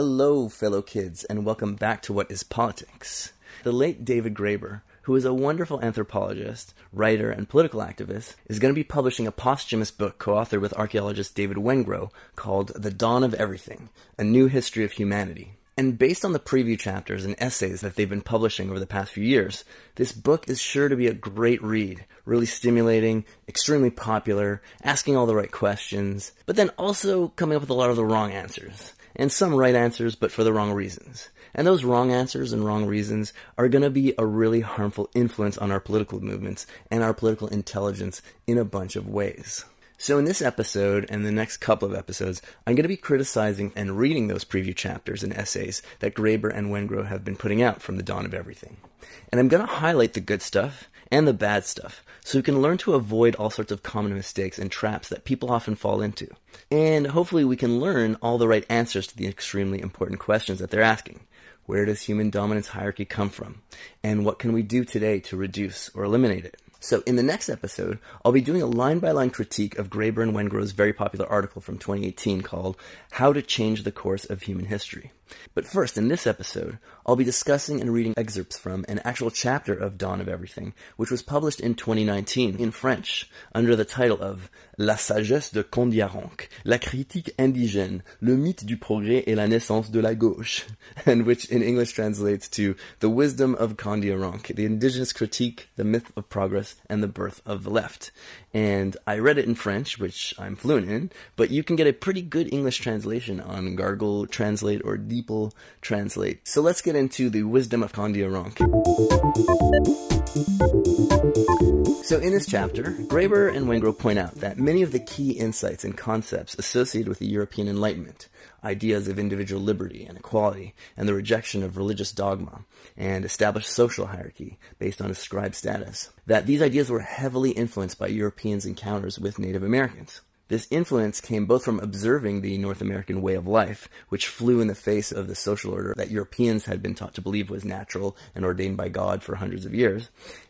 Hello, fellow kids, and welcome back to What is Politics. The late David Graeber, who is a wonderful anthropologist, writer, and political activist, is going to be publishing a posthumous book co authored with archaeologist David Wengrow called The Dawn of Everything A New History of Humanity. And based on the preview chapters and essays that they've been publishing over the past few years, this book is sure to be a great read. Really stimulating, extremely popular, asking all the right questions, but then also coming up with a lot of the wrong answers. And some right answers, but for the wrong reasons. And those wrong answers and wrong reasons are going to be a really harmful influence on our political movements and our political intelligence in a bunch of ways. So, in this episode and the next couple of episodes, I'm going to be criticizing and reading those preview chapters and essays that Graeber and Wengrow have been putting out from the dawn of everything. And I'm going to highlight the good stuff and the bad stuff so we can learn to avoid all sorts of common mistakes and traps that people often fall into. And hopefully, we can learn all the right answers to the extremely important questions that they're asking. Where does human dominance hierarchy come from? And what can we do today to reduce or eliminate it? So, in the next episode, I'll be doing a line by line critique of Graeber and Wengrow's very popular article from 2018 called How to Change the Course of Human History. But first, in this episode, I'll be discussing and reading excerpts from an actual chapter of Dawn of Everything, which was published in 2019 in French under the title of La sagesse de Kondiaronk, la critique indigène, le mythe du progrès et la naissance de la gauche, and which in English translates to The Wisdom of Kondiaronk, the indigenous critique, the myth of progress, and the birth of the left. And I read it in French, which I'm fluent in, but you can get a pretty good English translation on Google Translate or DeepL Translate. So let's get into the wisdom of Kondiaronk. So in this chapter, Graeber and Wengrow point out that many of the key insights and concepts associated with the European Enlightenment, ideas of individual liberty and equality, and the rejection of religious dogma, and established social hierarchy based on ascribed status, that these ideas were heavily influenced by Europeans' encounters with Native Americans. This influence came both from observing the North American way of life, which flew in the face of the social order that Europeans had been taught to believe was natural and ordained by God for hundreds of years.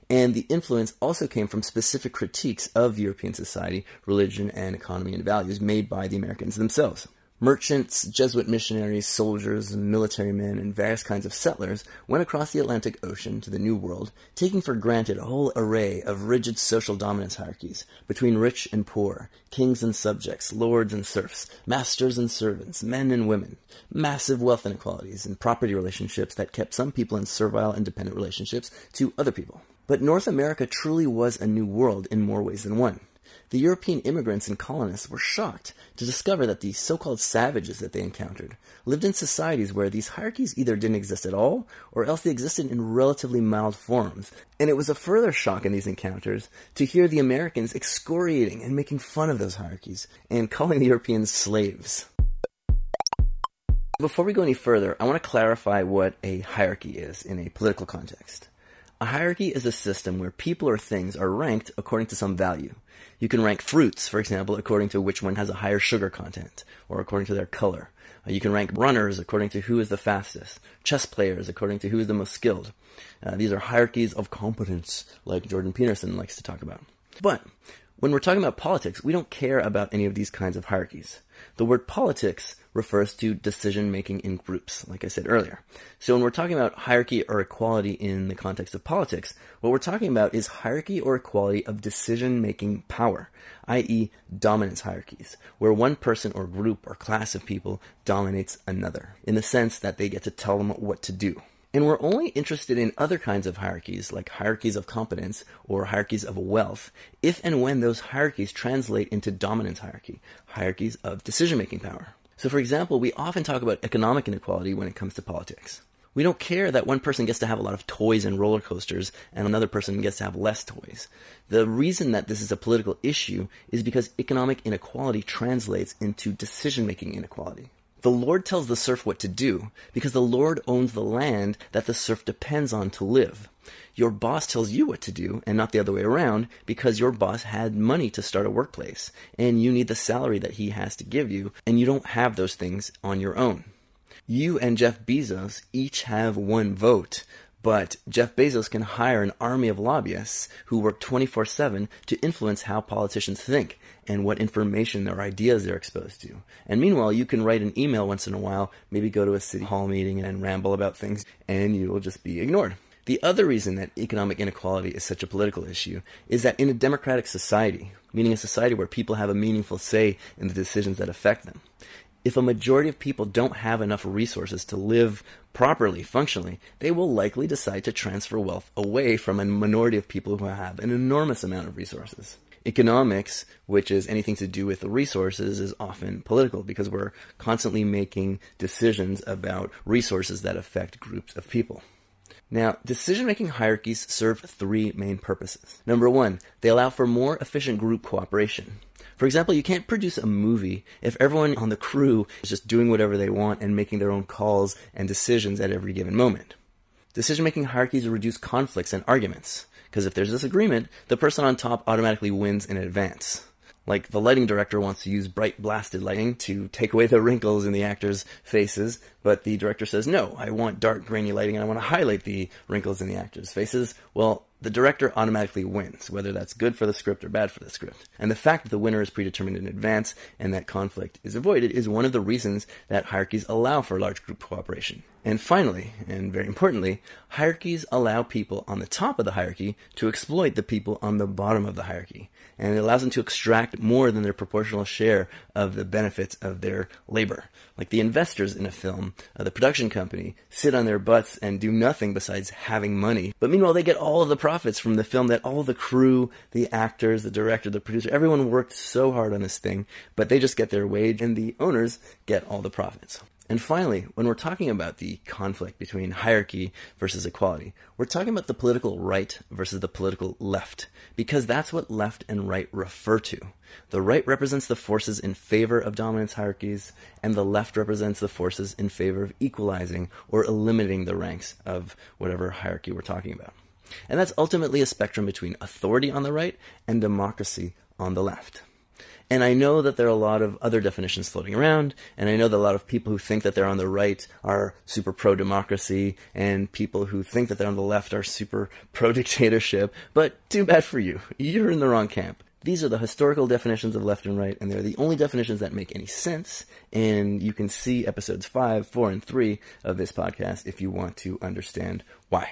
And the influence also came from specific critiques of European society, religion, and economy and values made by the Americans themselves. Merchants, Jesuit missionaries, soldiers, military men, and various kinds of settlers went across the Atlantic Ocean to the New World, taking for granted a whole array of rigid social dominance hierarchies between rich and poor, kings and subjects, lords and serfs, masters and servants, men and women, massive wealth inequalities, and property relationships that kept some people in servile and dependent relationships to other people. But North America truly was a new world in more ways than one the European immigrants and colonists were shocked to discover that the so-called savages that they encountered lived in societies where these hierarchies either didn't exist at all, or else they existed in relatively mild forms. And it was a further shock in these encounters to hear the Americans excoriating and making fun of those hierarchies, and calling the Europeans slaves. Before we go any further, I want to clarify what a hierarchy is in a political context. A hierarchy is a system where people or things are ranked according to some value. You can rank fruits, for example, according to which one has a higher sugar content, or according to their color. Uh, you can rank runners according to who is the fastest, chess players according to who is the most skilled. Uh, these are hierarchies of competence, like Jordan Peterson likes to talk about. But when we're talking about politics, we don't care about any of these kinds of hierarchies. The word politics refers to decision making in groups, like I said earlier. So when we're talking about hierarchy or equality in the context of politics, what we're talking about is hierarchy or equality of decision making power, i.e., dominance hierarchies, where one person or group or class of people dominates another, in the sense that they get to tell them what to do. And we're only interested in other kinds of hierarchies, like hierarchies of competence or hierarchies of wealth, if and when those hierarchies translate into dominance hierarchy, hierarchies of decision making power. So, for example, we often talk about economic inequality when it comes to politics. We don't care that one person gets to have a lot of toys and roller coasters and another person gets to have less toys. The reason that this is a political issue is because economic inequality translates into decision making inequality. The Lord tells the serf what to do because the Lord owns the land that the serf depends on to live. Your boss tells you what to do and not the other way around because your boss had money to start a workplace and you need the salary that he has to give you and you don't have those things on your own. You and Jeff Bezos each have one vote, but Jeff Bezos can hire an army of lobbyists who work 24 7 to influence how politicians think. and what information or ideas they're exposed to. And meanwhile, you can write an email once in a while, maybe go to a city hall meeting and ramble about things, and you will just be ignored. The other reason that economic inequality is such a political issue is that in a democratic society, meaning a society where people have a meaningful say in the decisions that affect them, if a majority of people don't have enough resources to live properly, functionally, they will likely decide to transfer wealth away from a minority of people who have an enormous amount of resources. Economics, which is anything to do with the resources, is often political because we're constantly making decisions about resources that affect groups of people. Now, decision making hierarchies serve three main purposes. Number one, they allow for more efficient group cooperation. For example, you can't produce a movie if everyone on the crew is just doing whatever they want and making their own calls and decisions at every given moment. Decision making hierarchies reduce conflicts and arguments, because if there's disagreement, the person on top automatically wins in advance. Like the lighting director wants to use bright blasted lighting to take away the wrinkles in the actors' faces, but the director says, no, I want dark grainy lighting and I want to highlight the wrinkles in the actors' faces. Well, the director automatically wins, whether that's good for the script or bad for the script. And the fact that the winner is predetermined in advance and that conflict is avoided is one of the reasons that hierarchies allow for large group cooperation. And finally, and very importantly, hierarchies allow people on the top of the hierarchy to exploit the people on the bottom of the hierarchy. And it allows them to extract more than their proportional share of the benefits of their labor. Like the investors in a film, uh, the production company, sit on their butts and do nothing besides having money. But meanwhile, they get all of the profits from the film that all the crew, the actors, the director, the producer, everyone worked so hard on this thing, but they just get their wage and the owners get all the profits. And finally, when we're talking about the conflict between hierarchy versus equality, we're talking about the political right versus the political left, because that's what left and right refer to. The right represents the forces in favor of dominance hierarchies, and the left represents the forces in favor of equalizing or eliminating the ranks of whatever hierarchy we're talking about. And that's ultimately a spectrum between authority on the right and democracy on the left. And I know that there are a lot of other definitions floating around, and I know that a lot of people who think that they're on the right are super pro democracy, and people who think that they're on the left are super pro dictatorship, but too bad for you. You're in the wrong camp. These are the historical definitions of left and right, and they're the only definitions that make any sense. And you can see episodes 5, 4, and 3 of this podcast if you want to understand why.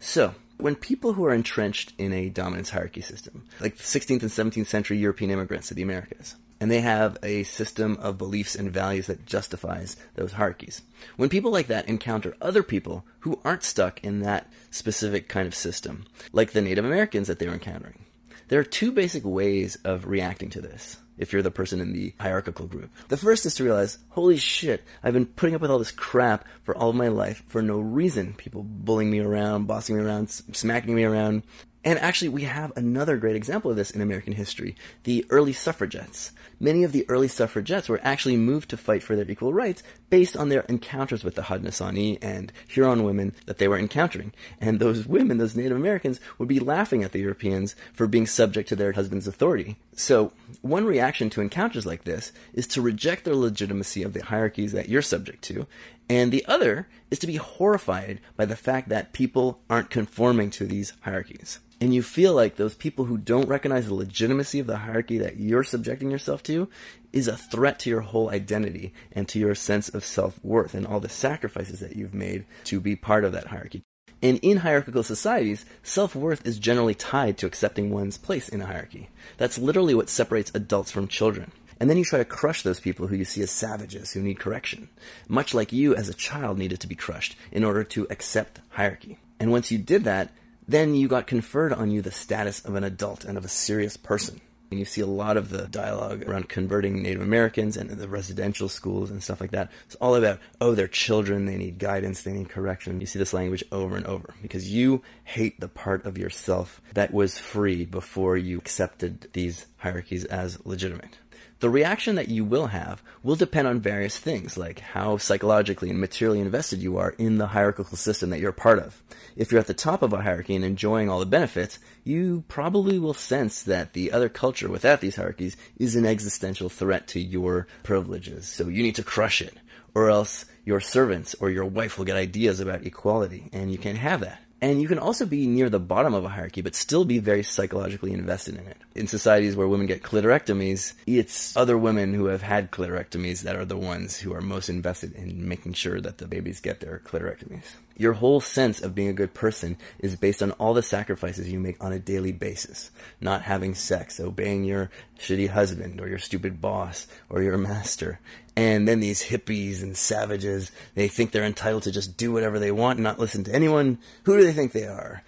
So, when people who are entrenched in a dominance hierarchy system, like the 16th and 17th century European immigrants to the Americas, and they have a system of beliefs and values that justifies those hierarchies. When people like that encounter other people who aren't stuck in that specific kind of system, like the Native Americans that they were encountering, there are two basic ways of reacting to this if you're the person in the hierarchical group. The first is to realize, holy shit, I've been putting up with all this crap for all of my life for no reason. People bullying me around, bossing me around, smacking me around. And actually, we have another great example of this in American history the early suffragettes. Many of the early suffragettes were actually moved to fight for their equal rights based on their encounters with the Haudenosaunee and Huron women that they were encountering. And those women, those Native Americans, would be laughing at the Europeans for being subject to their husband's authority. So, one reaction to encounters like this is to reject the legitimacy of the hierarchies that you're subject to, and the other is to be horrified by the fact that people aren't conforming to these hierarchies and you feel like those people who don't recognize the legitimacy of the hierarchy that you're subjecting yourself to is a threat to your whole identity and to your sense of self-worth and all the sacrifices that you've made to be part of that hierarchy. And in hierarchical societies, self-worth is generally tied to accepting one's place in a hierarchy. That's literally what separates adults from children. And then you try to crush those people who you see as savages who need correction, much like you as a child needed to be crushed in order to accept hierarchy. And once you did that, then you got conferred on you the status of an adult and of a serious person. And you see a lot of the dialogue around converting Native Americans and the residential schools and stuff like that. It's all about, oh, they're children, they need guidance, they need correction. You see this language over and over because you hate the part of yourself that was free before you accepted these hierarchies as legitimate. The reaction that you will have will depend on various things, like how psychologically and materially invested you are in the hierarchical system that you're part of. If you're at the top of a hierarchy and enjoying all the benefits, you probably will sense that the other culture without these hierarchies is an existential threat to your privileges, so you need to crush it, or else your servants or your wife will get ideas about equality, and you can't have that. And you can also be near the bottom of a hierarchy, but still be very psychologically invested in it. In societies where women get clitorectomies, it's other women who have had clitorectomies that are the ones who are most invested in making sure that the babies get their clitorectomies. Your whole sense of being a good person is based on all the sacrifices you make on a daily basis. Not having sex, obeying your shitty husband or your stupid boss or your master. And then these hippies and savages, they think they're entitled to just do whatever they want and not listen to anyone. Who do they think they are?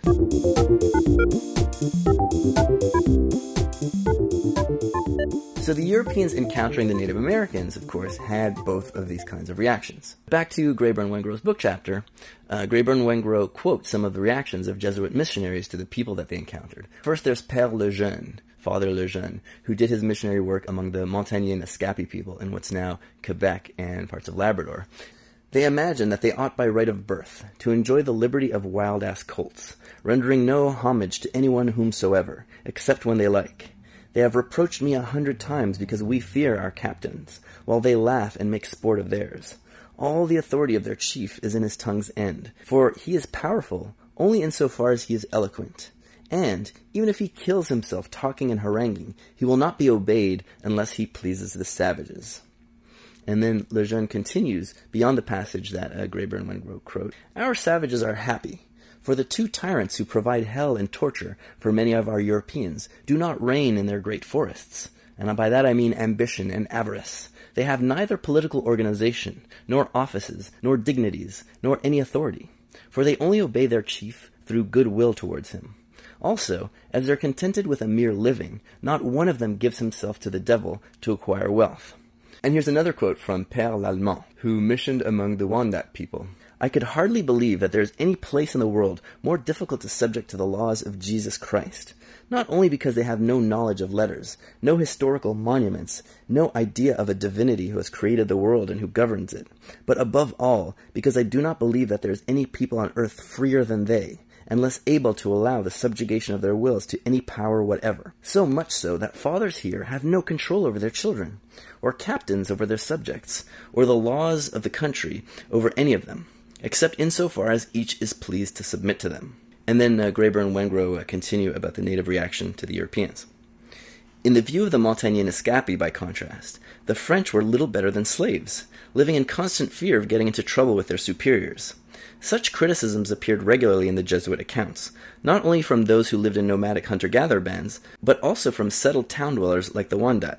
So the Europeans encountering the Native Americans, of course, had both of these kinds of reactions. Back to Graeber and Wengrow's book chapter, uh, Graeber and Wengrow quotes some of the reactions of Jesuit missionaries to the people that they encountered. First, there's Père Lejeune, Father Lejeune, who did his missionary work among the Montagnais Naskapi people in what's now Quebec and parts of Labrador. They imagine that they ought by right of birth to enjoy the liberty of wild ass colts, rendering no homage to anyone whomsoever, except when they like they have reproached me a hundred times because we fear our captains, while they laugh and make sport of theirs. All the authority of their chief is in his tongue's end, for he is powerful only in so far as he is eloquent. And, even if he kills himself talking and haranguing, he will not be obeyed unless he pleases the savages. And then Lejeune continues beyond the passage that uh, Wengrow quote. Our savages are happy, for the two tyrants who provide hell and torture for many of our Europeans do not reign in their great forests. And by that I mean ambition and avarice. They have neither political organization, nor offices, nor dignities, nor any authority. For they only obey their chief through good will towards him. Also, as they're contented with a mere living, not one of them gives himself to the devil to acquire wealth. And here's another quote from Père Lallemand, who missioned among the Wendat people. I could hardly believe that there is any place in the world more difficult to subject to the laws of Jesus Christ, not only because they have no knowledge of letters, no historical monuments, no idea of a divinity who has created the world and who governs it, but above all, because I do not believe that there is any people on earth freer than they, and less able to allow the subjugation of their wills to any power whatever. So much so that fathers here have no control over their children, or captains over their subjects, or the laws of the country over any of them except insofar as each is pleased to submit to them. And then uh, and Wengrow uh, continue about the native reaction to the Europeans. In the view of the Montagnais Naskapi, by contrast, the French were little better than slaves, living in constant fear of getting into trouble with their superiors. Such criticisms appeared regularly in the Jesuit accounts, not only from those who lived in nomadic hunter gatherer bands, but also from settled town dwellers like the Wendat.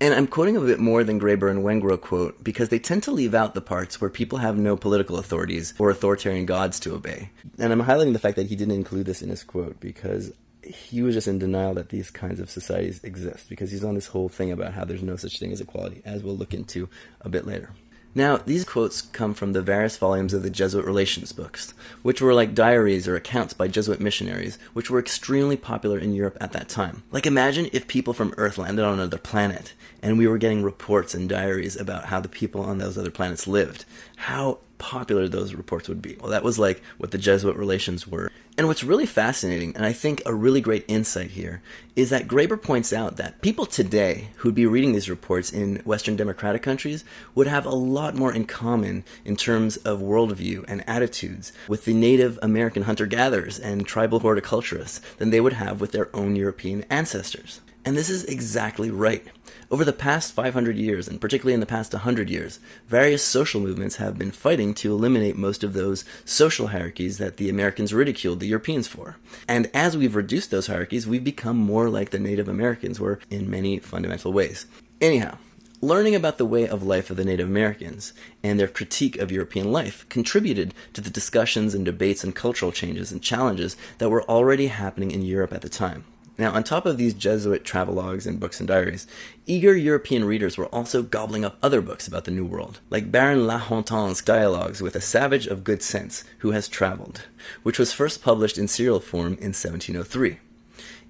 And I'm quoting a bit more than Graeber and Wengrow quote because they tend to leave out the parts where people have no political authorities or authoritarian gods to obey. And I'm highlighting the fact that he didn't include this in his quote because he was just in denial that these kinds of societies exist because he's on this whole thing about how there's no such thing as equality, as we'll look into a bit later. Now, these quotes come from the various volumes of the Jesuit relations books, which were like diaries or accounts by Jesuit missionaries, which were extremely popular in Europe at that time. Like, imagine if people from Earth landed on another planet and we were getting reports and diaries about how the people on those other planets lived. How popular those reports would be. Well, that was like what the Jesuit relations were. And what's really fascinating, and I think a really great insight here, is that Graeber points out that people today who'd be reading these reports in Western democratic countries would have a lot more in common in terms of worldview and attitudes with the Native American hunter gatherers and tribal horticulturists than they would have with their own European ancestors. And this is exactly right. Over the past 500 years, and particularly in the past 100 years, various social movements have been fighting to eliminate most of those social hierarchies that the Americans ridiculed the Europeans for. And as we've reduced those hierarchies, we've become more like the Native Americans were in many fundamental ways. Anyhow, Learning about the way of life of the Native Americans and their critique of European life contributed to the discussions and debates and cultural changes and challenges that were already happening in Europe at the time. Now, on top of these Jesuit travelogues and books and diaries, eager European readers were also gobbling up other books about the New World, like Baron La Hontan's dialogues with a savage of good sense who has traveled, which was first published in serial form in 1703.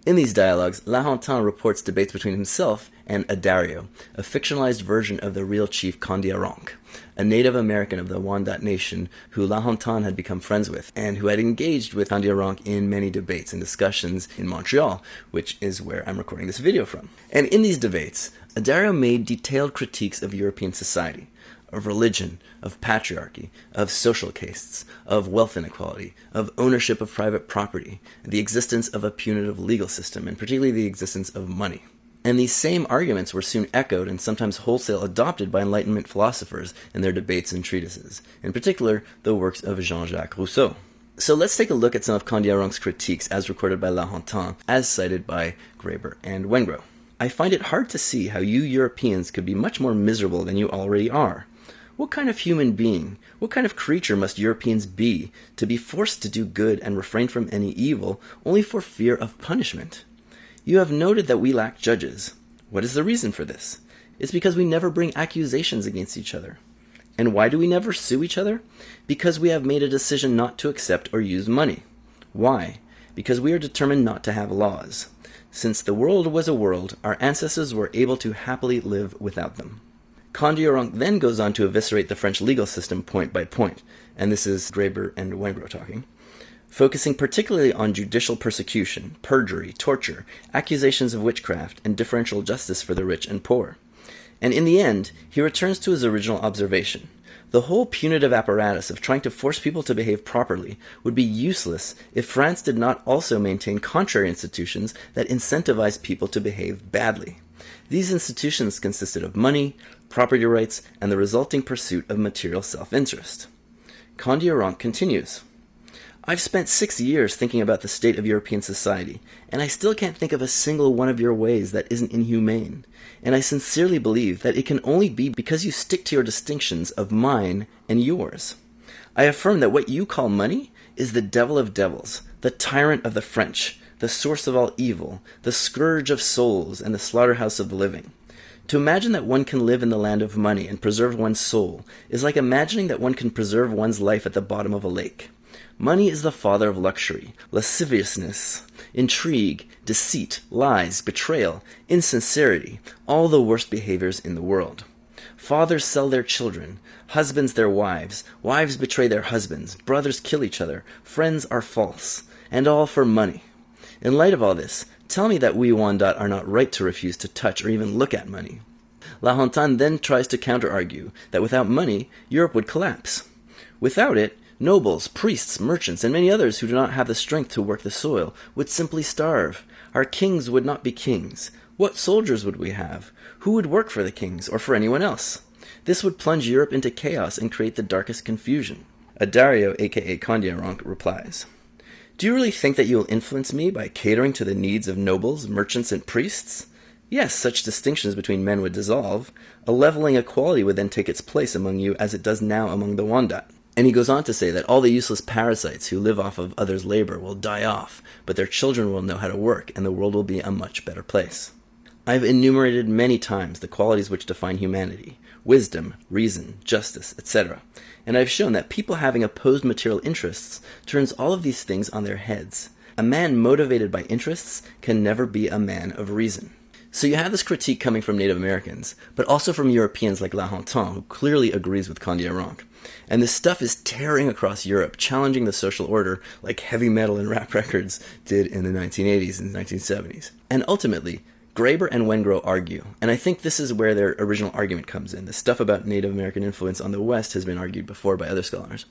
In these dialogues, La Hontan reports debates between himself and Adario, a fictionalized version of the real chief Kondiaronk, a Native American of the Wendat nation who La Hontan had become friends with, and who had engaged with Kondiaronk in many debates and discussions in Montreal, which is where I'm recording this video from. And in these debates, Adario made detailed critiques of European society, of religion, of patriarchy, of social castes, of wealth inequality, of ownership of private property, the existence of a punitive legal system, and particularly the existence of money. And these same arguments were soon echoed and sometimes wholesale adopted by Enlightenment philosophers in their debates and treatises, in particular the works of Jean Jacques Rousseau. So let's take a look at some of Kondiaronk's critiques as recorded by La Hontan, as cited by Graeber and Wengrow. I find it hard to see how you Europeans could be much more miserable than you already are. What kind of human being, what kind of creature must Europeans be to be forced to do good and refrain from any evil only for fear of punishment? You have noted that we lack judges. What is the reason for this? It's because we never bring accusations against each other. And why do we never sue each other? Because we have made a decision not to accept or use money. Why? Because we are determined not to have laws. Since the world was a world, our ancestors were able to happily live without them. Kondiaronk then goes on to eviscerate the French legal system point by point, and this is Graeber and Wengrow talking, focusing particularly on judicial persecution, perjury, torture, accusations of witchcraft, and differential justice for the rich and poor. And in the end, he returns to his original observation. The whole punitive apparatus of trying to force people to behave properly would be useless if France did not also maintain contrary institutions that incentivize people to behave badly. These institutions consisted of money, property rights, and the resulting pursuit of material self interest. Kondiaronk continues. I've spent six years thinking about the state of European society, and I still can't think of a single one of your ways that isn't inhumane. And I sincerely believe that it can only be because you stick to your distinctions of mine and yours. I affirm that what you call money is the devil of devils, the tyrant of the French, the source of all evil, the scourge of souls, and the slaughterhouse of the living. To imagine that one can live in the land of money and preserve one's soul is like imagining that one can preserve one's life at the bottom of a lake. Money is the father of luxury, lasciviousness, intrigue, deceit, lies, betrayal, insincerity, all the worst behaviors in the world. Fathers sell their children, husbands their wives, wives betray their husbands, brothers kill each other, friends are false, and all for money. In light of all this, tell me that we Wendat are not right to refuse to touch or even look at money. La Hontan then tries to counter argue that without money, Europe would collapse. Without it, Nobles, priests, merchants, and many others who do not have the strength to work the soil would simply starve. Our kings would not be kings. What soldiers would we have? Who would work for the kings or for anyone else? This would plunge Europe into chaos and create the darkest confusion. Adario, aka Kondiaronk, replies Do you really think that you will influence me by catering to the needs of nobles, merchants, and priests? Yes, such distinctions between men would dissolve. A leveling equality would then take its place among you as it does now among the Wendat. And he goes on to say that all the useless parasites who live off of others' labor will die off, but their children will know how to work, and the world will be a much better place. I've enumerated many times the qualities which define humanity wisdom, reason, justice, etc. And I've shown that people having opposed material interests turns all of these things on their heads. A man motivated by interests can never be a man of reason. So you have this critique coming from Native Americans, but also from Europeans like La Hontan, who clearly agrees with Kondiaronk. And this stuff is tearing across Europe, challenging the social order like heavy metal and rap records did in the 1980s and 1970s. And ultimately, Graeber and Wengrow argue, and I think this is where their original argument comes in. The stuff about Native American influence on the West has been argued before by other scholars.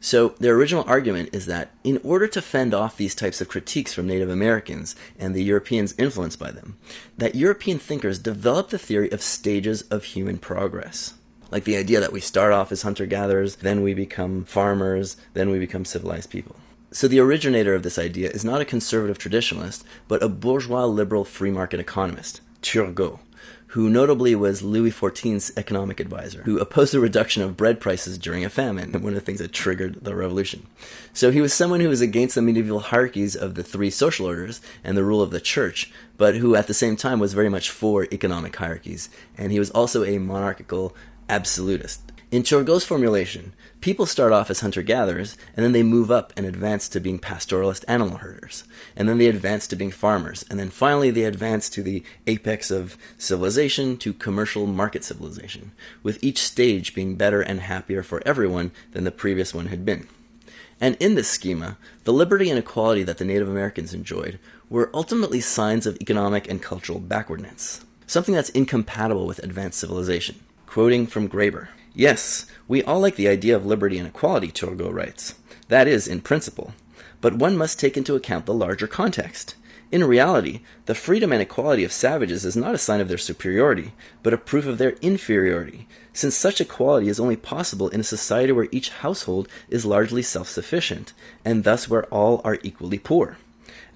So, their original argument is that in order to fend off these types of critiques from Native Americans and the Europeans influenced by them, that European thinkers developed the theory of stages of human progress. Like the idea that we start off as hunter gatherers, then we become farmers, then we become civilized people. So the originator of this idea is not a conservative traditionalist, but a bourgeois liberal free market economist, Turgot, who notably was Louis XIV's economic advisor, who opposed the reduction of bread prices during a famine, one of the things that triggered the revolution. So he was someone who was against the medieval hierarchies of the three social orders and the rule of the church, but who at the same time was very much for economic hierarchies. And he was also a monarchical absolutist. In Turgot's formulation, people start off as hunter gatherers, and then they move up and advance to being pastoralist animal herders. And then they advance to being farmers. And then finally they advance to the apex of civilization to commercial market civilization, with each stage being better and happier for everyone than the previous one had been. And in this schema, the liberty and equality that the Native Americans enjoyed were ultimately signs of economic and cultural backwardness, something that's incompatible with advanced civilization. Quoting from Graeber Yes, we all like the idea of liberty and equality, Turgot writes. That is, in principle. But one must take into account the larger context. In reality, the freedom and equality of savages is not a sign of their superiority, but a proof of their inferiority, since such equality is only possible in a society where each household is largely self sufficient, and thus where all are equally poor.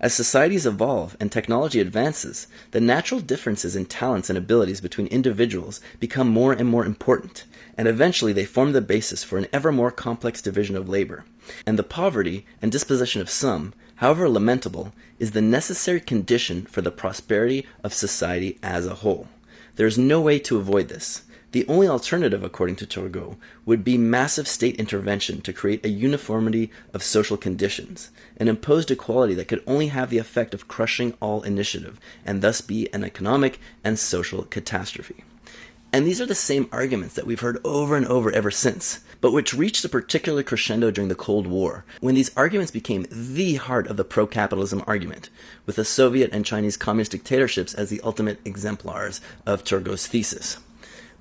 As societies evolve and technology advances, the natural differences in talents and abilities between individuals become more and more important, and eventually they form the basis for an ever more complex division of labor. And the poverty and disposition of some, however lamentable, is the necessary condition for the prosperity of society as a whole. There is no way to avoid this. The only alternative, according to Turgot, would be massive state intervention to create a uniformity of social conditions, an imposed equality that could only have the effect of crushing all initiative, and thus be an economic and social catastrophe. And these are the same arguments that we've heard over and over ever since, but which reached a particular crescendo during the Cold War, when these arguments became the heart of the pro capitalism argument, with the Soviet and Chinese communist dictatorships as the ultimate exemplars of Turgot's thesis.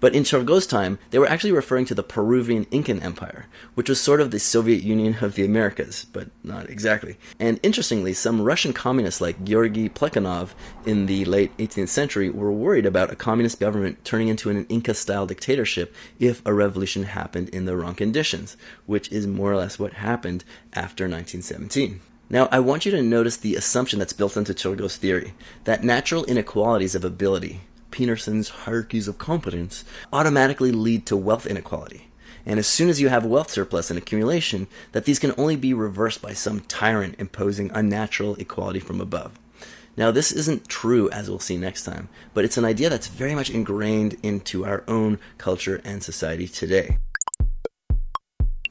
But in Turgot's time, they were actually referring to the Peruvian Incan Empire, which was sort of the Soviet Union of the Americas, but not exactly. And interestingly, some Russian communists like Georgy Plekhanov in the late 18th century were worried about a communist government turning into an Inca style dictatorship if a revolution happened in the wrong conditions, which is more or less what happened after 1917. Now, I want you to notice the assumption that's built into Turgot's theory that natural inequalities of ability, Peterson's hierarchies of competence automatically lead to wealth inequality. And as soon as you have wealth surplus and accumulation, that these can only be reversed by some tyrant imposing unnatural equality from above. Now, this isn't true, as we'll see next time, but it's an idea that's very much ingrained into our own culture and society today.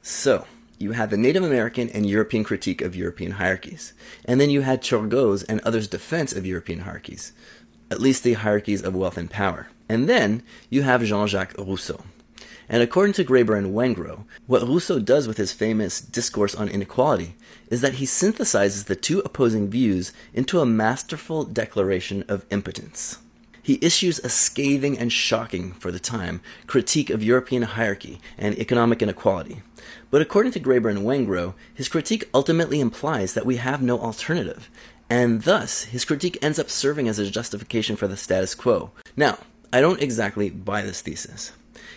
So, you had the Native American and European critique of European hierarchies, and then you had Turgot's and others' defense of European hierarchies at least the hierarchies of wealth and power. And then you have Jean Jacques Rousseau. And according to Graeber and Wengrow, what Rousseau does with his famous Discourse on Inequality is that he synthesizes the two opposing views into a masterful declaration of impotence. He issues a scathing and shocking, for the time, critique of European hierarchy and economic inequality. But according to Graeber and Wengrow, his critique ultimately implies that we have no alternative, and thus his critique ends up serving as a justification for the status quo. Now, I don't exactly buy this thesis.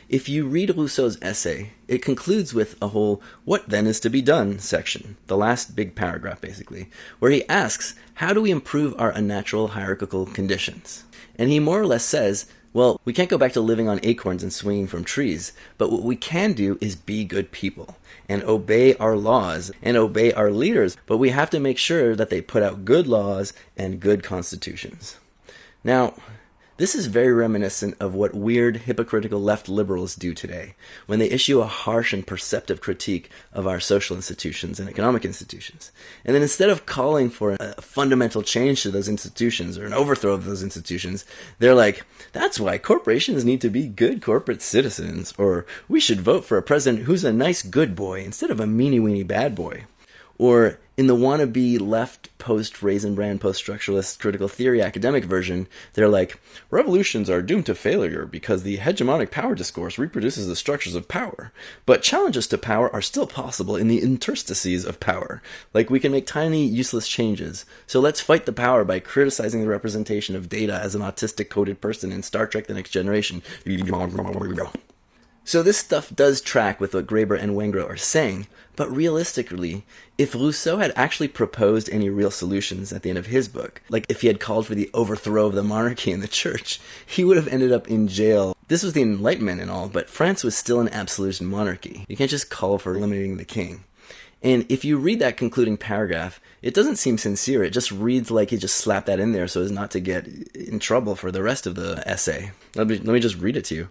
If you read Rousseau's essay, it concludes with a whole what then is to be done section, the last big paragraph basically, where he asks, how do we improve our unnatural hierarchical conditions? And he more or less says, well, we can't go back to living on acorns and swinging from trees, but what we can do is be good people and obey our laws and obey our leaders, but we have to make sure that they put out good laws and good constitutions. Now, this is very reminiscent of what weird, hypocritical left liberals do today, when they issue a harsh and perceptive critique of our social institutions and economic institutions. And then instead of calling for a fundamental change to those institutions or an overthrow of those institutions, they're like, that's why corporations need to be good corporate citizens, or we should vote for a president who's a nice good boy instead of a meanie weenie bad boy. Or in the wannabe left post raisin brand post structuralist critical theory academic version, they're like, revolutions are doomed to failure because the hegemonic power discourse reproduces the structures of power. But challenges to power are still possible in the interstices of power. Like we can make tiny, useless changes. So let's fight the power by criticizing the representation of data as an autistic coded person in Star Trek The Next Generation. So this stuff does track with what Graeber and Wengrow are saying, but realistically, if Rousseau had actually proposed any real solutions at the end of his book, like if he had called for the overthrow of the monarchy and the church, he would have ended up in jail. This was the Enlightenment and all, but France was still an absolute monarchy. You can't just call for eliminating the king. And if you read that concluding paragraph, it doesn't seem sincere. It just reads like he just slapped that in there so as not to get in trouble for the rest of the essay. Let me, let me just read it to you.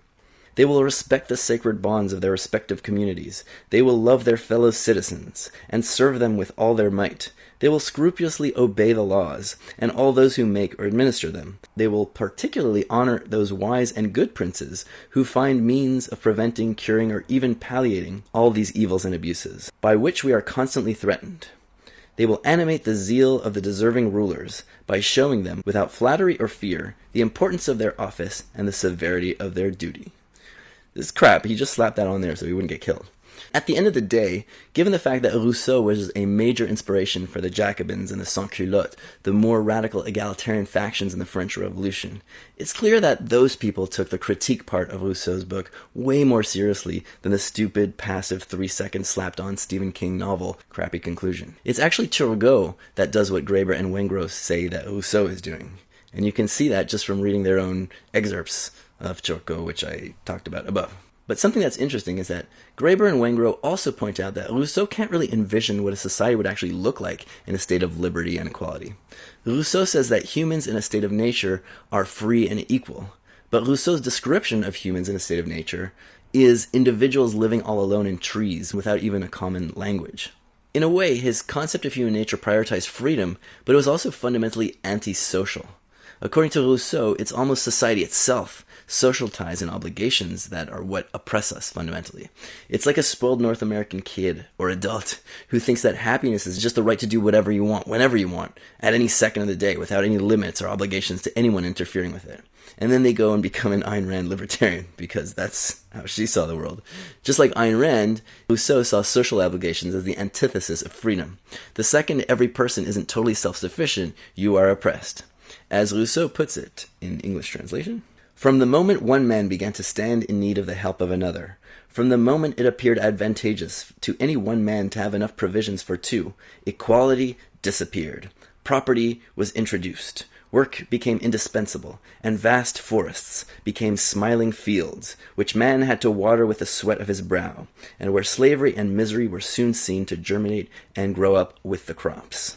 They will respect the sacred bonds of their respective communities. They will love their fellow citizens, and serve them with all their might. They will scrupulously obey the laws, and all those who make or administer them. They will particularly honor those wise and good princes who find means of preventing, curing, or even palliating all these evils and abuses, by which we are constantly threatened. They will animate the zeal of the deserving rulers by showing them, without flattery or fear, the importance of their office and the severity of their duty. This is crap. He just slapped that on there so he wouldn't get killed. At the end of the day, given the fact that Rousseau was a major inspiration for the Jacobins and the Sans-Culottes, the more radical egalitarian factions in the French Revolution, it's clear that those people took the critique part of Rousseau's book way more seriously than the stupid, passive, three-second slapped-on Stephen King novel crappy conclusion. It's actually Turgot that does what Graeber and Wengrow say that Rousseau is doing. And you can see that just from reading their own excerpts of Turgot, which I talked about above. But something that's interesting is that Graeber and Wengrow also point out that Rousseau can't really envision what a society would actually look like in a state of liberty and equality. Rousseau says that humans in a state of nature are free and equal, but Rousseau's description of humans in a state of nature is individuals living all alone in trees without even a common language. In a way, his concept of human nature prioritized freedom, but it was also fundamentally antisocial. According to Rousseau, it's almost society itself, social ties and obligations that are what oppress us fundamentally. It's like a spoiled North American kid or adult who thinks that happiness is just the right to do whatever you want, whenever you want, at any second of the day, without any limits or obligations to anyone interfering with it. And then they go and become an Ayn Rand libertarian because that's how she saw the world. Just like Ayn Rand, Rousseau saw social obligations as the antithesis of freedom. The second every person isn't totally self sufficient, you are oppressed. As Rousseau puts it in English translation, from the moment one man began to stand in need of the help of another, from the moment it appeared advantageous to any one man to have enough provisions for two, equality disappeared. Property was introduced. Work became indispensable, and vast forests became smiling fields, which man had to water with the sweat of his brow, and where slavery and misery were soon seen to germinate and grow up with the crops.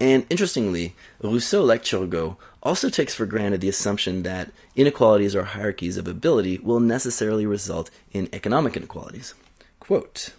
And interestingly, Rousseau, like Turgot, also takes for granted the assumption that inequalities or hierarchies of ability will necessarily result in economic inequalities. Quote,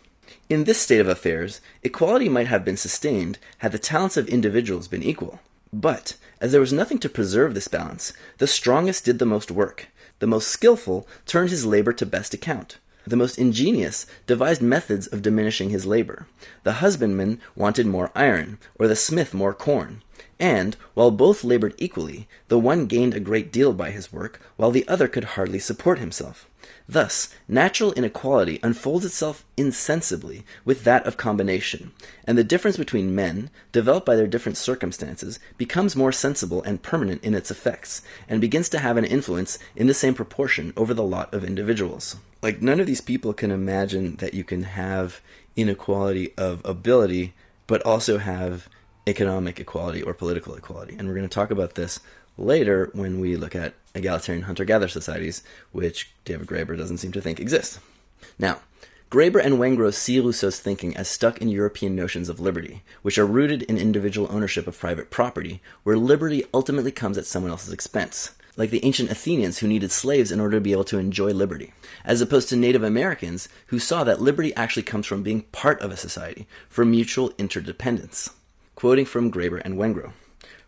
in this state of affairs, equality might have been sustained had the talents of individuals been equal. But, as there was nothing to preserve this balance, the strongest did the most work. The most skilful turned his labor to best account. The most ingenious devised methods of diminishing his labor. The husbandman wanted more iron, or the smith more corn. And, while both labored equally, the one gained a great deal by his work, while the other could hardly support himself. Thus, natural inequality unfolds itself insensibly with that of combination, and the difference between men, developed by their different circumstances, becomes more sensible and permanent in its effects, and begins to have an influence in the same proportion over the lot of individuals. Like, none of these people can imagine that you can have inequality of ability, but also have economic equality or political equality. And we're going to talk about this later when we look at egalitarian hunter gatherer societies, which David Graeber doesn't seem to think exist. Now, Graeber and Wengrow see Rousseau's thinking as stuck in European notions of liberty, which are rooted in individual ownership of private property, where liberty ultimately comes at someone else's expense, like the ancient Athenians who needed slaves in order to be able to enjoy liberty, as opposed to Native Americans who saw that liberty actually comes from being part of a society, from mutual interdependence. Quoting from Graeber and Wengrow.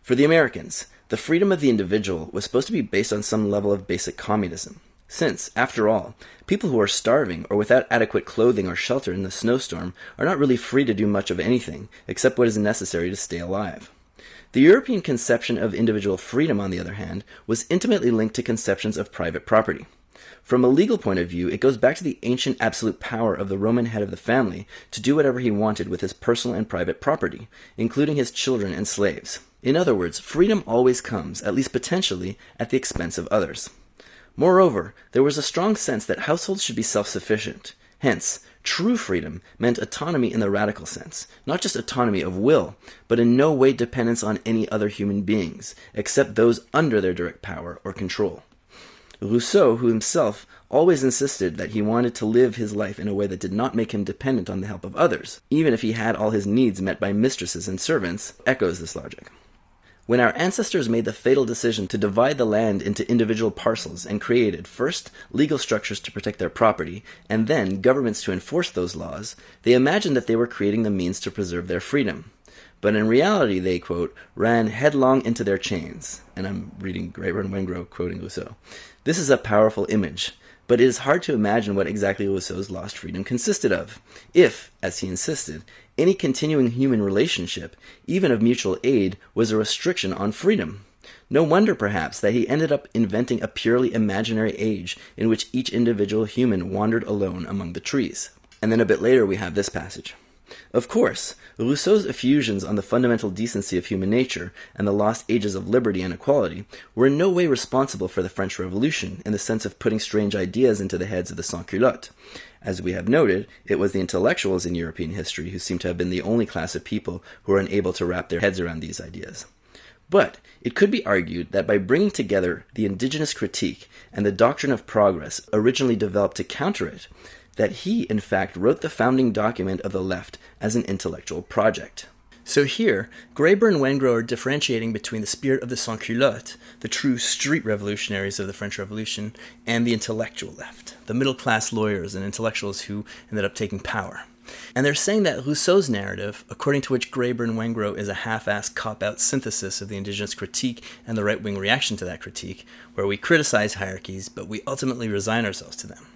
For the Americans, the freedom of the individual was supposed to be based on some level of basic communism. Since, after all, people who are starving or without adequate clothing or shelter in the snowstorm are not really free to do much of anything except what is necessary to stay alive. The European conception of individual freedom, on the other hand, was intimately linked to conceptions of private property. From a legal point of view, it goes back to the ancient absolute power of the Roman head of the family to do whatever he wanted with his personal and private property, including his children and slaves. In other words, freedom always comes, at least potentially, at the expense of others. Moreover, there was a strong sense that households should be self sufficient. Hence, true freedom meant autonomy in the radical sense, not just autonomy of will, but in no way dependence on any other human beings, except those under their direct power or control. Rousseau, who himself always insisted that he wanted to live his life in a way that did not make him dependent on the help of others, even if he had all his needs met by mistresses and servants, echoes this logic. When our ancestors made the fatal decision to divide the land into individual parcels and created, first, legal structures to protect their property, and then governments to enforce those laws, they imagined that they were creating the means to preserve their freedom. But in reality, they, quote, ran headlong into their chains. And I'm reading Graeber and Wengrow quoting Rousseau. This is a powerful image, but it is hard to imagine what exactly Rousseau's lost freedom consisted of. If, as he insisted, any continuing human relationship, even of mutual aid, was a restriction on freedom. No wonder, perhaps, that he ended up inventing a purely imaginary age in which each individual human wandered alone among the trees. And then a bit later, we have this passage. Of course, Rousseau's effusions on the fundamental decency of human nature and the lost ages of liberty and equality were in no way responsible for the French Revolution in the sense of putting strange ideas into the heads of the sans-culottes. As we have noted, it was the intellectuals in European history who seem to have been the only class of people who were unable to wrap their heads around these ideas. But it could be argued that by bringing together the indigenous critique and the doctrine of progress originally developed to counter it, that he, in fact, wrote the founding document of the left as an intellectual project. So here, Graeber and Wengrow are differentiating between the spirit of the sans-culottes, the true street revolutionaries of the French Revolution, and the intellectual left, the middle class lawyers and intellectuals who ended up taking power. And they're saying that Rousseau's narrative, according to which Graeber and Wengrow is a half-assed cop-out synthesis of the indigenous critique and the right-wing reaction to that critique, where we criticize hierarchies, but we ultimately resign ourselves to them.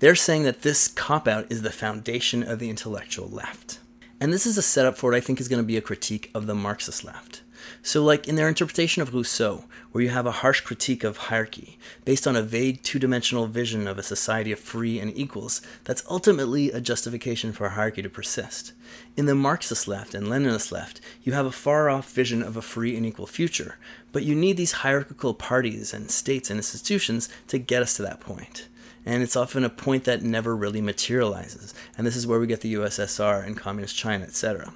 They're saying that this cop out is the foundation of the intellectual left. And this is a setup for what I think is going to be a critique of the Marxist left. So, like in their interpretation of Rousseau, where you have a harsh critique of hierarchy based on a vague two dimensional vision of a society of free and equals, that's ultimately a justification for hierarchy to persist. In the Marxist left and Leninist left, you have a far off vision of a free and equal future, but you need these hierarchical parties and states and institutions to get us to that point and it's often a point that never really materializes. And this is where we get the USSR and Communist China, etc.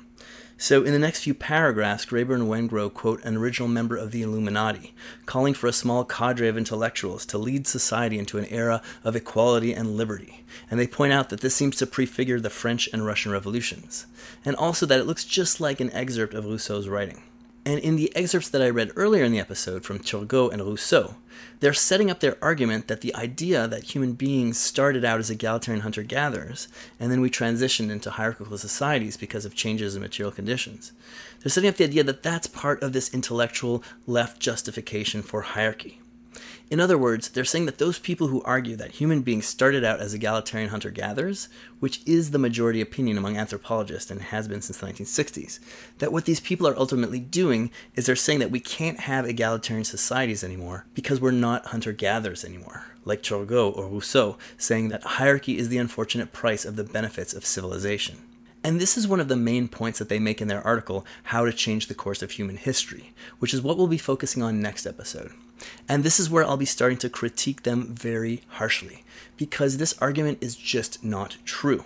So, in the next few paragraphs, Graeber and Wengrow quote an original member of the Illuminati, calling for a small cadre of intellectuals to lead society into an era of equality and liberty. And they point out that this seems to prefigure the French and Russian revolutions, and also that it looks just like an excerpt of Rousseau's writing. And in the excerpts that I read earlier in the episode from Turgot and Rousseau, they're setting up their argument that the idea that human beings started out as egalitarian hunter gatherers, and then we transitioned into hierarchical societies because of changes in material conditions. They're setting up the idea that that's part of this intellectual left justification for hierarchy. In other words, they're saying that those people who argue that human beings started out as egalitarian hunter gatherers, which is the majority opinion among anthropologists and has been since the 1960s, that what these people are ultimately doing is they're saying that we can't have egalitarian societies anymore because we're not hunter gatherers anymore, like Turgot or Rousseau, saying that hierarchy is the unfortunate price of the benefits of civilization. And this is one of the main points that they make in their article, How to Change the Course of Human History, which is what we'll be focusing on next episode. And this is where I'll be starting to critique them very harshly, because this argument is just not true.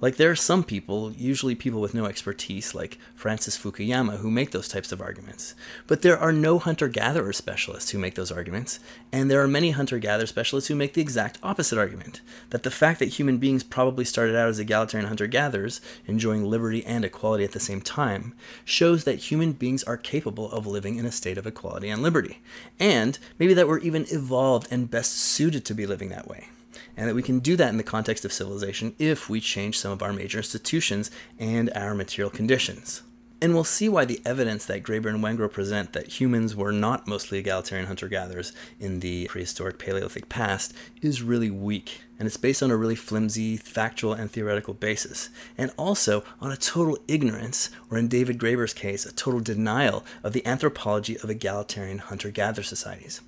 Like, there are some people, usually people with no expertise, like Francis Fukuyama, who make those types of arguments. But there are no hunter gatherer specialists who make those arguments, and there are many hunter gatherer specialists who make the exact opposite argument that the fact that human beings probably started out as egalitarian hunter gatherers, enjoying liberty and equality at the same time, shows that human beings are capable of living in a state of equality and liberty. And maybe that we're even evolved and best suited to be living that way and that we can do that in the context of civilization if we change some of our major institutions and our material conditions. And we'll see why the evidence that Graeber and Wengrow present that humans were not mostly egalitarian hunter gatherers in the prehistoric Paleolithic past is really weak. And it's based on a really flimsy factual and theoretical basis. And also on a total ignorance, or in David Graeber's case, a total denial of the anthropology of egalitarian hunter gatherer societies.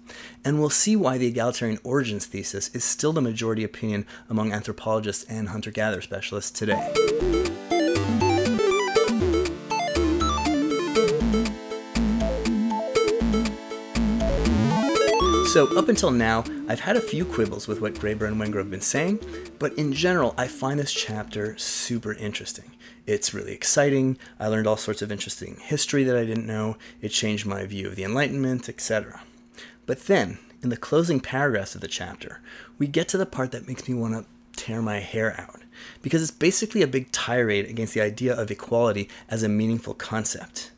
And we'll see why the egalitarian origins thesis is still the majority opinion among anthropologists and hunter gatherer specialists today. So, up until now, I've had a few quibbles with what Graeber and Wengrow have been saying, but in general, I find this chapter super interesting. It's really exciting. I learned all sorts of interesting history that I didn't know. It changed my view of the Enlightenment, etc. But then, in the closing paragraphs of the chapter, we get to the part that makes me want to tear my hair out. Because it's basically a big tirade against the idea of equality as a meaningful concept.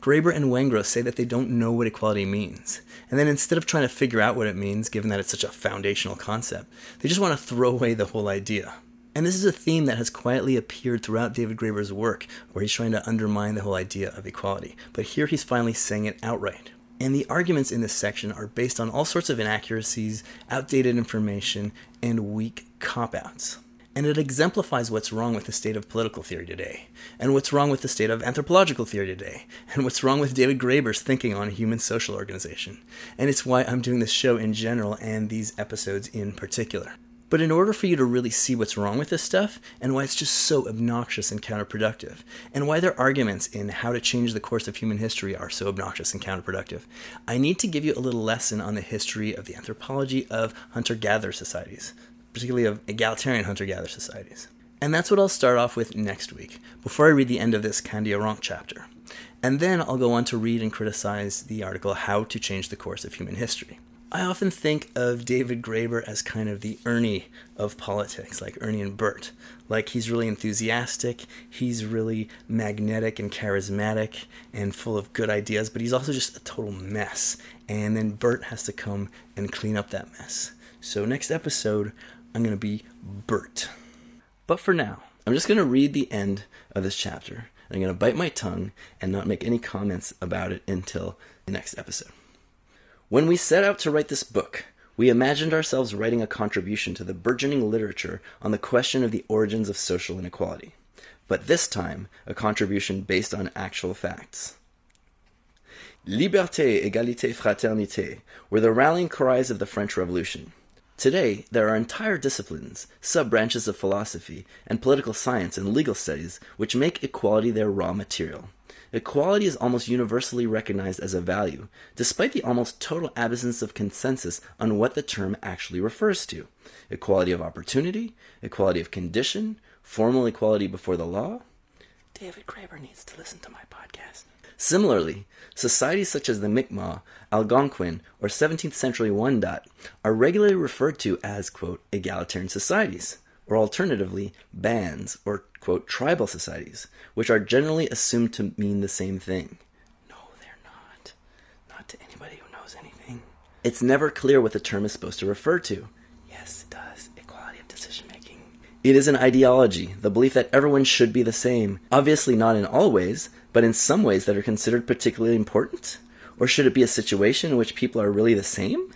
Graeber and Wengrow say that they don't know what equality means. And then instead of trying to figure out what it means, given that it's such a foundational concept, they just want to throw away the whole idea. And this is a theme that has quietly appeared throughout David Graeber's work, where he's trying to undermine the whole idea of equality. But here he's finally saying it outright. And the arguments in this section are based on all sorts of inaccuracies, outdated information, and weak cop outs. And it exemplifies what's wrong with the state of political theory today, and what's wrong with the state of anthropological theory today, and what's wrong with David Graeber's thinking on human social organization. And it's why I'm doing this show in general and these episodes in particular. But in order for you to really see what's wrong with this stuff, and why it's just so obnoxious and counterproductive, and why their arguments in how to change the course of human history are so obnoxious and counterproductive, I need to give you a little lesson on the history of the anthropology of hunter gatherer societies, particularly of egalitarian hunter gatherer societies. And that's what I'll start off with next week, before I read the end of this Kondiaronk chapter. And then I'll go on to read and criticize the article How to Change the Course of Human History. I often think of David Graeber as kind of the Ernie of politics, like Ernie and Bert. Like he's really enthusiastic, he's really magnetic and charismatic and full of good ideas, but he's also just a total mess. And then Bert has to come and clean up that mess. So, next episode, I'm going to be Bert. But for now, I'm just going to read the end of this chapter. I'm going to bite my tongue and not make any comments about it until the next episode. When we set out to write this book, we imagined ourselves writing a contribution to the burgeoning literature on the question of the origins of social inequality, but this time a contribution based on actual facts. Liberté, égalité, fraternité were the rallying cries of the French Revolution. Today, there are entire disciplines, sub branches of philosophy, and political science and legal studies which make equality their raw material. Equality is almost universally recognized as a value, despite the almost total absence of consensus on what the term actually refers to. Equality of opportunity, equality of condition, formal equality before the law. David Graeber needs to listen to my podcast. Similarly, societies such as the Mi'kmaq, Algonquin, or 17th century Wendat are regularly referred to as, quote, egalitarian societies or alternatively, bands, or quote, tribal societies, which are generally assumed to mean the same thing. No, they're not. Not to anybody who knows anything. It's never clear what the term is supposed to refer to. Yes, it does. Equality of decision making. It is an ideology, the belief that everyone should be the same. Obviously, not in all ways, but in some ways that are considered particularly important. Or should it be a situation in which people are really the same?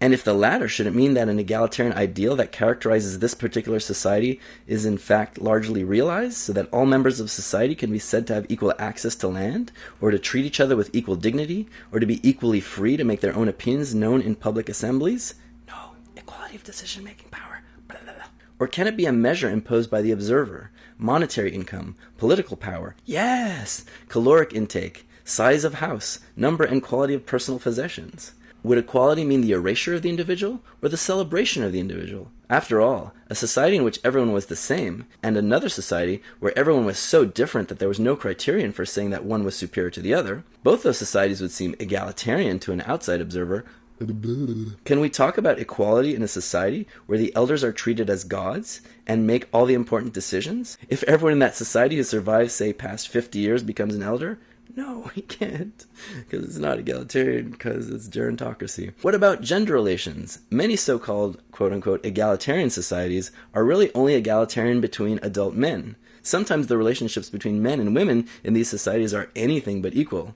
And if the latter, should it mean that an egalitarian ideal that characterizes this particular society is in fact largely realized, so that all members of society can be said to have equal access to land, or to treat each other with equal dignity, or to be equally free to make their own opinions known in public assemblies? No, equality of decision making power. Blah, blah, blah. Or can it be a measure imposed by the observer? Monetary income, political power, yes, caloric intake, size of house, number and quality of personal possessions. Would equality mean the erasure of the individual or the celebration of the individual? After all, a society in which everyone was the same, and another society where everyone was so different that there was no criterion for saying that one was superior to the other, both those societies would seem egalitarian to an outside observer. Can we talk about equality in a society where the elders are treated as gods and make all the important decisions? If everyone in that society who survives, say, past 50 years becomes an elder, no, we can't, because it's not egalitarian, because it's gerontocracy. What about gender relations? Many so called quote unquote egalitarian societies are really only egalitarian between adult men. Sometimes the relationships between men and women in these societies are anything but equal.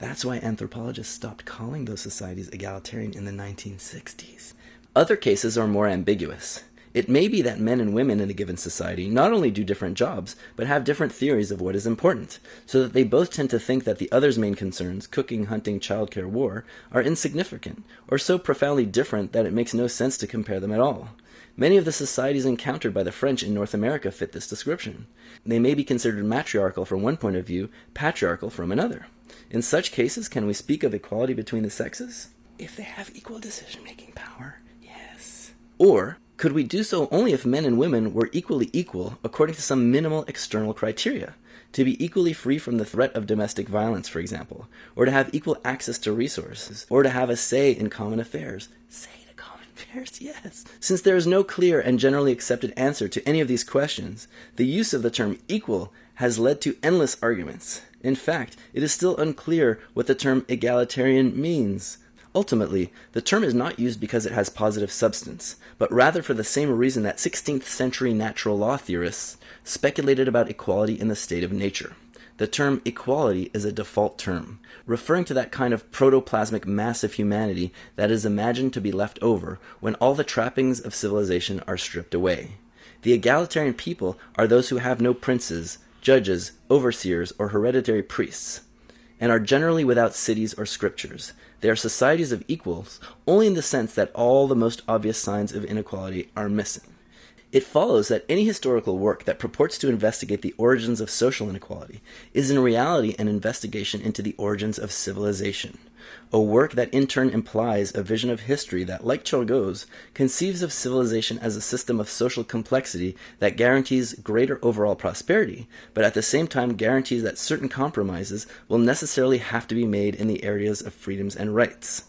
That's why anthropologists stopped calling those societies egalitarian in the 1960s. Other cases are more ambiguous. It may be that men and women in a given society not only do different jobs, but have different theories of what is important, so that they both tend to think that the other's main concerns, cooking, hunting, childcare, war, are insignificant, or so profoundly different that it makes no sense to compare them at all. Many of the societies encountered by the French in North America fit this description. They may be considered matriarchal from one point of view, patriarchal from another. In such cases, can we speak of equality between the sexes? If they have equal decision making power, yes. Or, could we do so only if men and women were equally equal according to some minimal external criteria? To be equally free from the threat of domestic violence, for example, or to have equal access to resources, or to have a say in common affairs. Say to yes. Since there is no clear and generally accepted answer to any of these questions, the use of the term equal has led to endless arguments. In fact, it is still unclear what the term egalitarian means. Ultimately, the term is not used because it has positive substance, but rather for the same reason that 16th century natural law theorists speculated about equality in the state of nature. The term equality is a default term, referring to that kind of protoplasmic mass of humanity that is imagined to be left over when all the trappings of civilization are stripped away. The egalitarian people are those who have no princes, judges, overseers, or hereditary priests, and are generally without cities or scriptures. They are societies of equals only in the sense that all the most obvious signs of inequality are missing. It follows that any historical work that purports to investigate the origins of social inequality is in reality an investigation into the origins of civilization, a work that in turn implies a vision of history that, like Turgot's, conceives of civilization as a system of social complexity that guarantees greater overall prosperity, but at the same time guarantees that certain compromises will necessarily have to be made in the areas of freedoms and rights.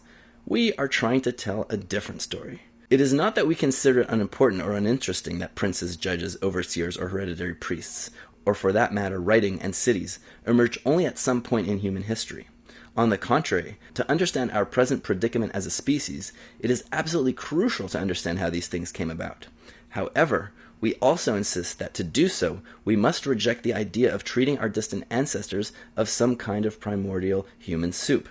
We are trying to tell a different story. It is not that we consider it unimportant or uninteresting that princes, judges, overseers, or hereditary priests, or for that matter, writing and cities, emerge only at some point in human history. On the contrary, to understand our present predicament as a species, it is absolutely crucial to understand how these things came about. However, we also insist that to do so, we must reject the idea of treating our distant ancestors of some kind of primordial human soup.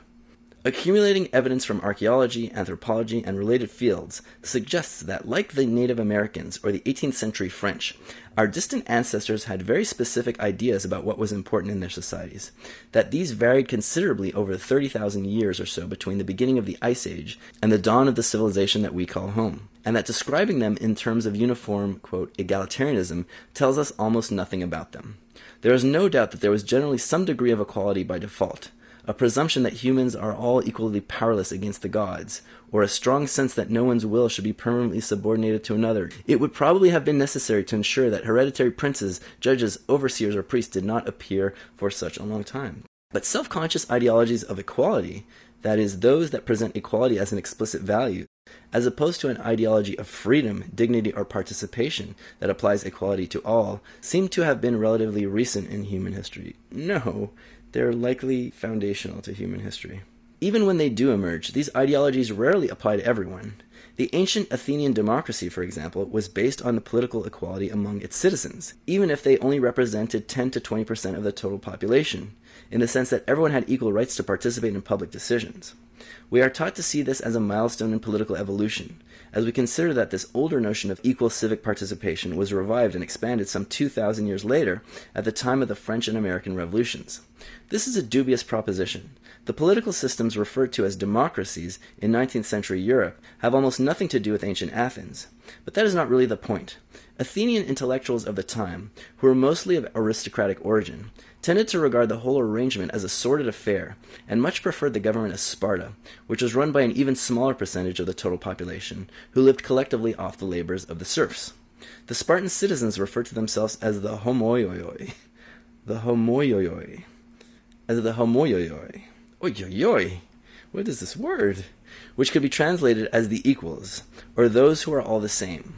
Accumulating evidence from archaeology, anthropology, and related fields suggests that, like the Native Americans or the 18th century French, our distant ancestors had very specific ideas about what was important in their societies, that these varied considerably over 30,000 years or so between the beginning of the Ice Age and the dawn of the civilization that we call home, and that describing them in terms of uniform, quote, egalitarianism tells us almost nothing about them. There is no doubt that there was generally some degree of equality by default a presumption that humans are all equally powerless against the gods, or a strong sense that no one's will should be permanently subordinated to another, it would probably have been necessary to ensure that hereditary princes, judges, overseers, or priests did not appear for such a long time. But self conscious ideologies of equality, that is, those that present equality as an explicit value, as opposed to an ideology of freedom, dignity, or participation that applies equality to all, seem to have been relatively recent in human history. No, they're likely foundational to human history. Even when they do emerge, these ideologies rarely apply to everyone. The ancient Athenian democracy, for example, was based on the political equality among its citizens, even if they only represented 10 to 20% of the total population, in the sense that everyone had equal rights to participate in public decisions. We are taught to see this as a milestone in political evolution, as we consider that this older notion of equal civic participation was revived and expanded some 2,000 years later at the time of the French and American revolutions. This is a dubious proposition. The political systems referred to as democracies in 19th century Europe have almost nothing to do with ancient Athens. But that is not really the point. Athenian intellectuals of the time, who were mostly of aristocratic origin, tended to regard the whole arrangement as a sordid affair, and much preferred the government of Sparta, which was run by an even smaller percentage of the total population, who lived collectively off the labors of the serfs. The Spartan citizens referred to themselves as the homoioi, the homoioi, as the homoioi. Oyoyoi! What is this word? Which could be translated as the equals, or those who are all the same.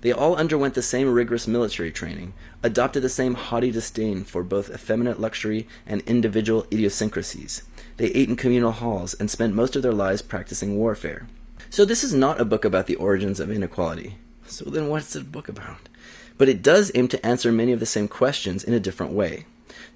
They all underwent the same rigorous military training, adopted the same haughty disdain for both effeminate luxury and individual idiosyncrasies. They ate in communal halls and spent most of their lives practicing warfare. So this is not a book about the origins of inequality. So then what's the book about? But it does aim to answer many of the same questions in a different way.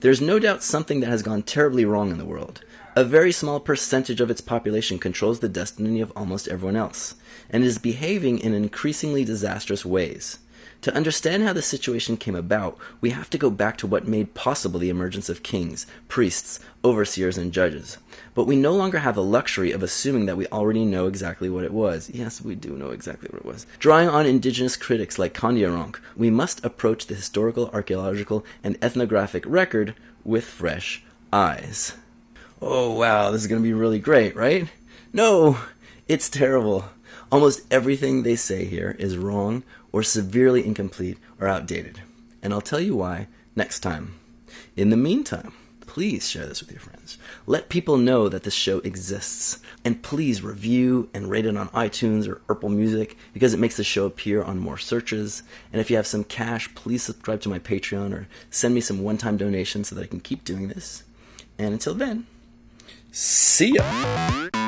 There's no doubt something that has gone terribly wrong in the world. A very small percentage of its population controls the destiny of almost everyone else, and is behaving in increasingly disastrous ways. To understand how the situation came about, we have to go back to what made possible the emergence of kings, priests, overseers, and judges. But we no longer have the luxury of assuming that we already know exactly what it was. Yes, we do know exactly what it was. Drawing on indigenous critics like Kondiaronk, we must approach the historical, archaeological, and ethnographic record with fresh eyes oh wow, this is going to be really great, right? No, it's terrible. Almost everything they say here is wrong or severely incomplete or outdated. And I'll tell you why next time. In the meantime, please share this with your friends. Let people know that this show exists. And please review and rate it on iTunes or Apple Music because it makes the show appear on more searches. And if you have some cash, please subscribe to my Patreon or send me some one time donations so that I can keep doing this. And until then, See ya.